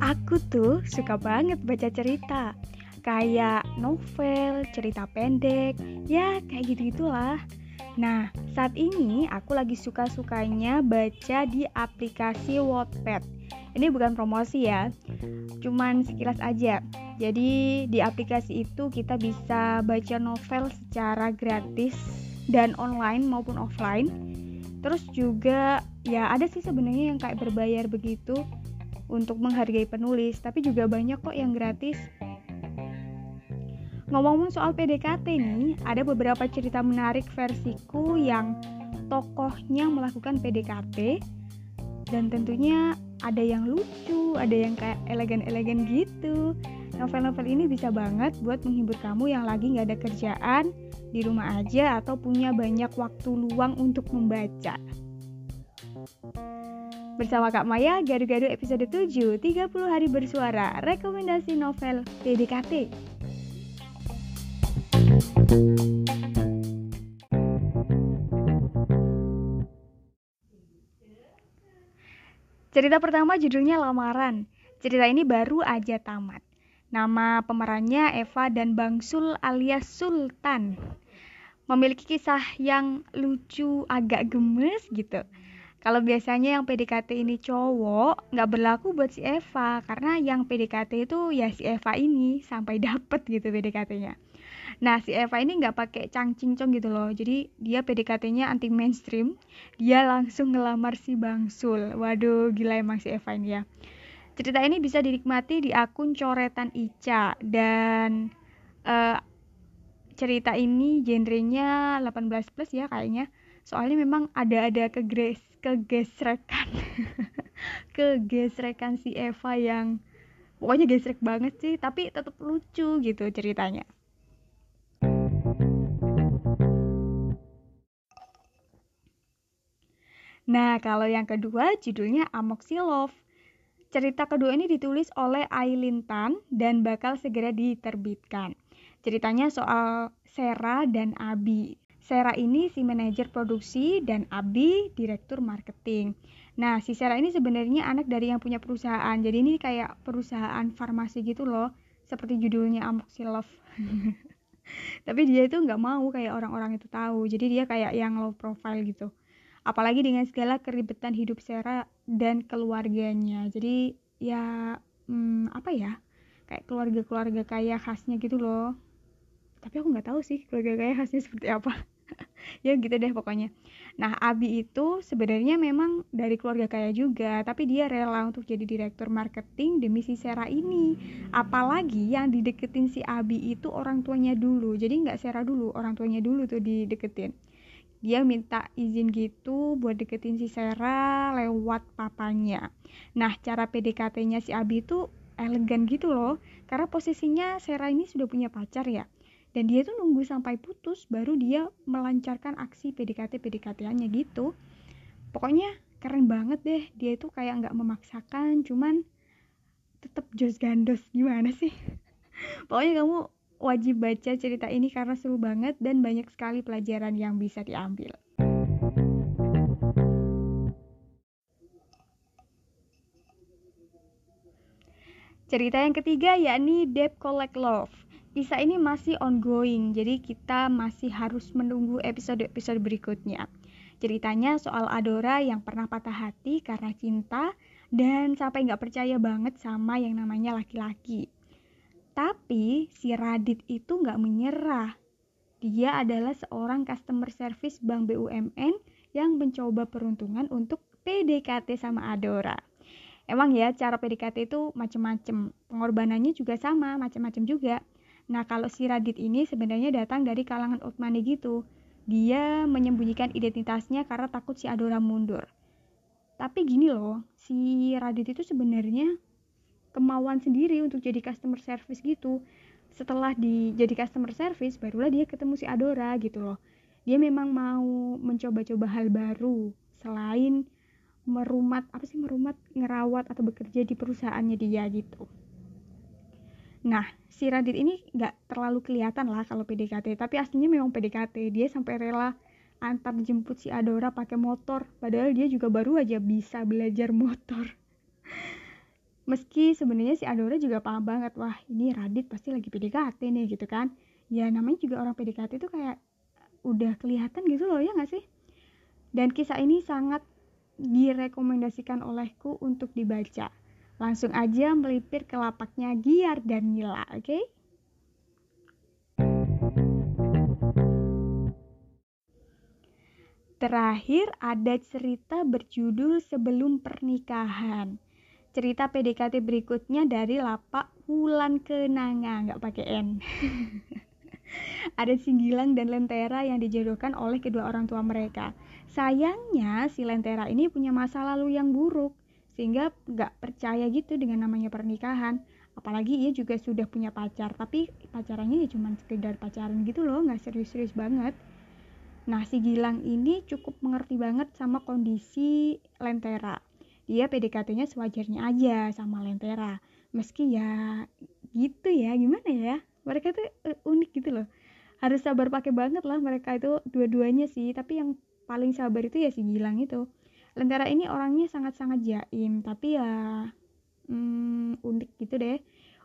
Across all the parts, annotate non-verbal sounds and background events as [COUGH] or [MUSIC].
Aku tuh suka banget baca cerita. Kayak novel, cerita pendek Ya kayak gitu-gitulah. Nah saat ini aku lagi suka-sukanya baca di aplikasi Wattpad. Ini bukan promosi ya Cuman sekilas aja. Jadi di aplikasi itu kita bisa baca novel secara gratis dan online maupun offline terus juga ya ada sih sebenarnya yang kayak berbayar begitu untuk menghargai penulis tapi juga banyak kok yang gratis. Ngomong-ngomong soal PDKT nih ada beberapa cerita menarik versiku yang tokohnya melakukan PDKT dan tentunya ada yang lucu, ada yang kayak elegan-elegan gitu. Novel-novel ini bisa banget buat menghibur kamu yang lagi nggak ada kerjaan di rumah aja atau punya banyak waktu luang untuk membaca. Bersama Kak Maya, Gadu-Gadu episode 7, 30 hari bersuara, rekomendasi novel PDKT. Cerita pertama judulnya Lamaran. Cerita ini baru aja tamat. Nama pemerannya Eva dan Bang Sul alias Sultan. Memiliki kisah yang lucu, agak gemes gitu. Kalau biasanya yang PDKT ini cowok, nggak berlaku buat si Eva. Karena yang PDKT itu ya si Eva ini sampai [LAUGHS] dapet gitu PDKT-nya. Nah si Eva ini nggak pakai cangcingcong gitu loh. Jadi dia PDKT-nya anti mainstream. Dia langsung ngelamar si Bang Sul. Waduh gila emang si Eva ini ya. Cerita ini bisa dinikmati di akun coretan Ica dan uh, cerita ini genrenya 18 plus ya kayaknya. Soalnya memang ada-ada kegres kegesrekan [LAUGHS] kegesrekan si Eva yang pokoknya gesrek banget sih tapi tetap lucu gitu ceritanya. Nah, kalau yang kedua judulnya Amoxilov. Cerita kedua ini ditulis oleh Aileen Tan dan bakal segera diterbitkan. Ceritanya soal Sera dan Abi. Sera ini si manajer produksi dan Abi direktur marketing. Nah, si Sera ini sebenarnya anak dari yang punya perusahaan. Jadi ini kayak perusahaan farmasi gitu loh, seperti judulnya Amoxilov. [LAUGHS] Tapi dia itu nggak mau kayak orang-orang itu tahu. Jadi dia kayak yang low profile gitu apalagi dengan segala keribetan hidup Sarah dan keluarganya. Jadi ya hmm, apa ya? Kayak keluarga-keluarga kaya khasnya gitu loh. Tapi aku nggak tahu sih keluarga kaya khasnya [LAUGHS] seperti apa. [LAUGHS] Ya gitu deh pokoknya. Nah Abi itu sebenarnya memang dari keluarga kaya juga tapi dia rela untuk jadi direktur marketing demi si Sarah ini. Apalagi yang dideketin si Abi itu orang tuanya dulu. Jadi nggak Sarah dulu orang tuanya dulu tuh dideketin dia minta izin gitu buat deketin si Sera lewat papanya. Nah, cara PDKT-nya si Abi itu elegan gitu loh, karena posisinya Sera ini sudah punya pacar ya. Dan dia tuh nunggu sampai putus baru dia melancarkan aksi PDKT-PDKT-nya gitu. Pokoknya keren banget deh, dia itu kayak nggak memaksakan, cuman tetap jos gandos gimana sih? [LAUGHS] Pokoknya kamu wajib baca cerita ini karena seru banget dan banyak sekali pelajaran yang bisa diambil. Cerita yang ketiga yakni Debt Collect Love. Kisah ini masih ongoing, jadi kita masih harus menunggu episode-episode berikutnya. Ceritanya soal Adora yang pernah patah hati karena cinta dan sampai nggak percaya banget sama yang namanya laki-laki. Tapi si Radit itu nggak menyerah. Dia adalah seorang customer service bank BUMN yang mencoba peruntungan untuk PDKT sama Adora. Emang ya cara PDKT itu macem-macem, pengorbanannya juga sama, macem-macem juga. Nah kalau si Radit ini sebenarnya datang dari kalangan old money gitu. Dia menyembunyikan identitasnya karena takut si Adora mundur. Tapi gini loh, si Radit itu sebenarnya kemauan sendiri untuk jadi customer service gitu. Setelah di jadi customer service barulah dia ketemu si Adora gitu loh. Dia memang mau mencoba-coba hal baru selain merumat apa sih merumat ngerawat atau bekerja di perusahaannya dia gitu. Nah si Radit ini nggak terlalu kelihatan lah kalau PDKT tapi aslinya memang PDKT dia sampai rela antar jemput si Adora pakai motor padahal dia juga baru aja bisa belajar motor [LAUGHS] meski sebenarnya si Adora juga paham banget wah ini Radit pasti lagi PDKT nih gitu kan ya namanya juga orang PDKT itu kayak udah kelihatan gitu loh ya gak sih dan kisah ini sangat direkomendasikan olehku untuk dibaca langsung aja melipir ke lapaknya Giar dan Nila oke okay? Terakhir ada cerita berjudul Sebelum Pernikahan. Cerita PDKT berikutnya dari lapak Wulan Kenanga, nggak pakai N. [LAUGHS] ada Singgilang dan Lentera yang dijodohkan oleh kedua orang tua mereka. Sayangnya si Lentera ini punya masa lalu yang buruk, sehingga nggak percaya gitu dengan namanya pernikahan. Apalagi ia juga sudah punya pacar, tapi pacarannya ya cuma sekedar pacaran gitu loh, nggak serius-serius banget. Nah, si Gilang ini cukup mengerti banget sama kondisi Lentera. Dia PDKT-nya sewajarnya aja sama Lentera. Meski ya gitu ya, gimana ya? Mereka tuh uh, unik gitu loh. Harus sabar pakai banget lah mereka itu dua-duanya sih, tapi yang paling sabar itu ya si Gilang itu. Lentera ini orangnya sangat-sangat jaim, tapi ya hmm, unik gitu deh.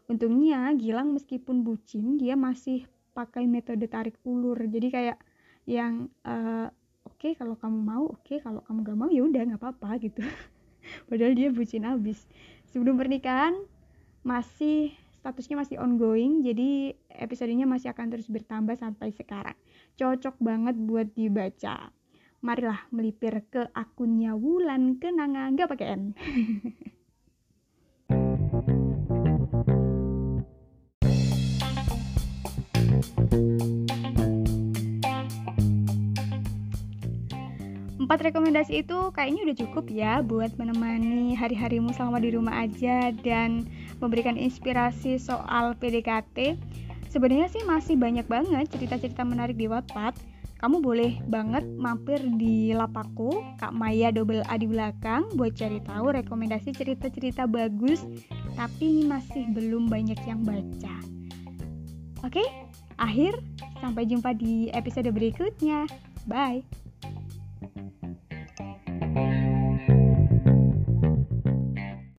Untungnya Gilang meskipun bucin, dia masih pakai metode tarik ulur. Jadi kayak yang uh, oke okay, kalau kamu mau oke okay, kalau kamu gak mau ya udah nggak apa-apa gitu [LAUGHS] padahal dia bucin abis. Sebelum pernikahan masih statusnya masih ongoing jadi episodenya masih akan terus bertambah sampai sekarang. Cocok banget buat dibaca. Marilah melipir ke akunnya Wulan Kenanga nggak pakai N [LAUGHS] Empat rekomendasi itu kayaknya udah cukup ya buat menemani hari-harimu selama di rumah aja dan memberikan inspirasi soal PDKT. Sebenarnya sih masih banyak banget cerita-cerita menarik di Wattpad. Kamu boleh banget mampir di lapaku Kak Maya double A di belakang buat cari tahu rekomendasi cerita-cerita bagus tapi masih belum banyak yang baca. Oke, akhir sampai jumpa di episode berikutnya. Bye.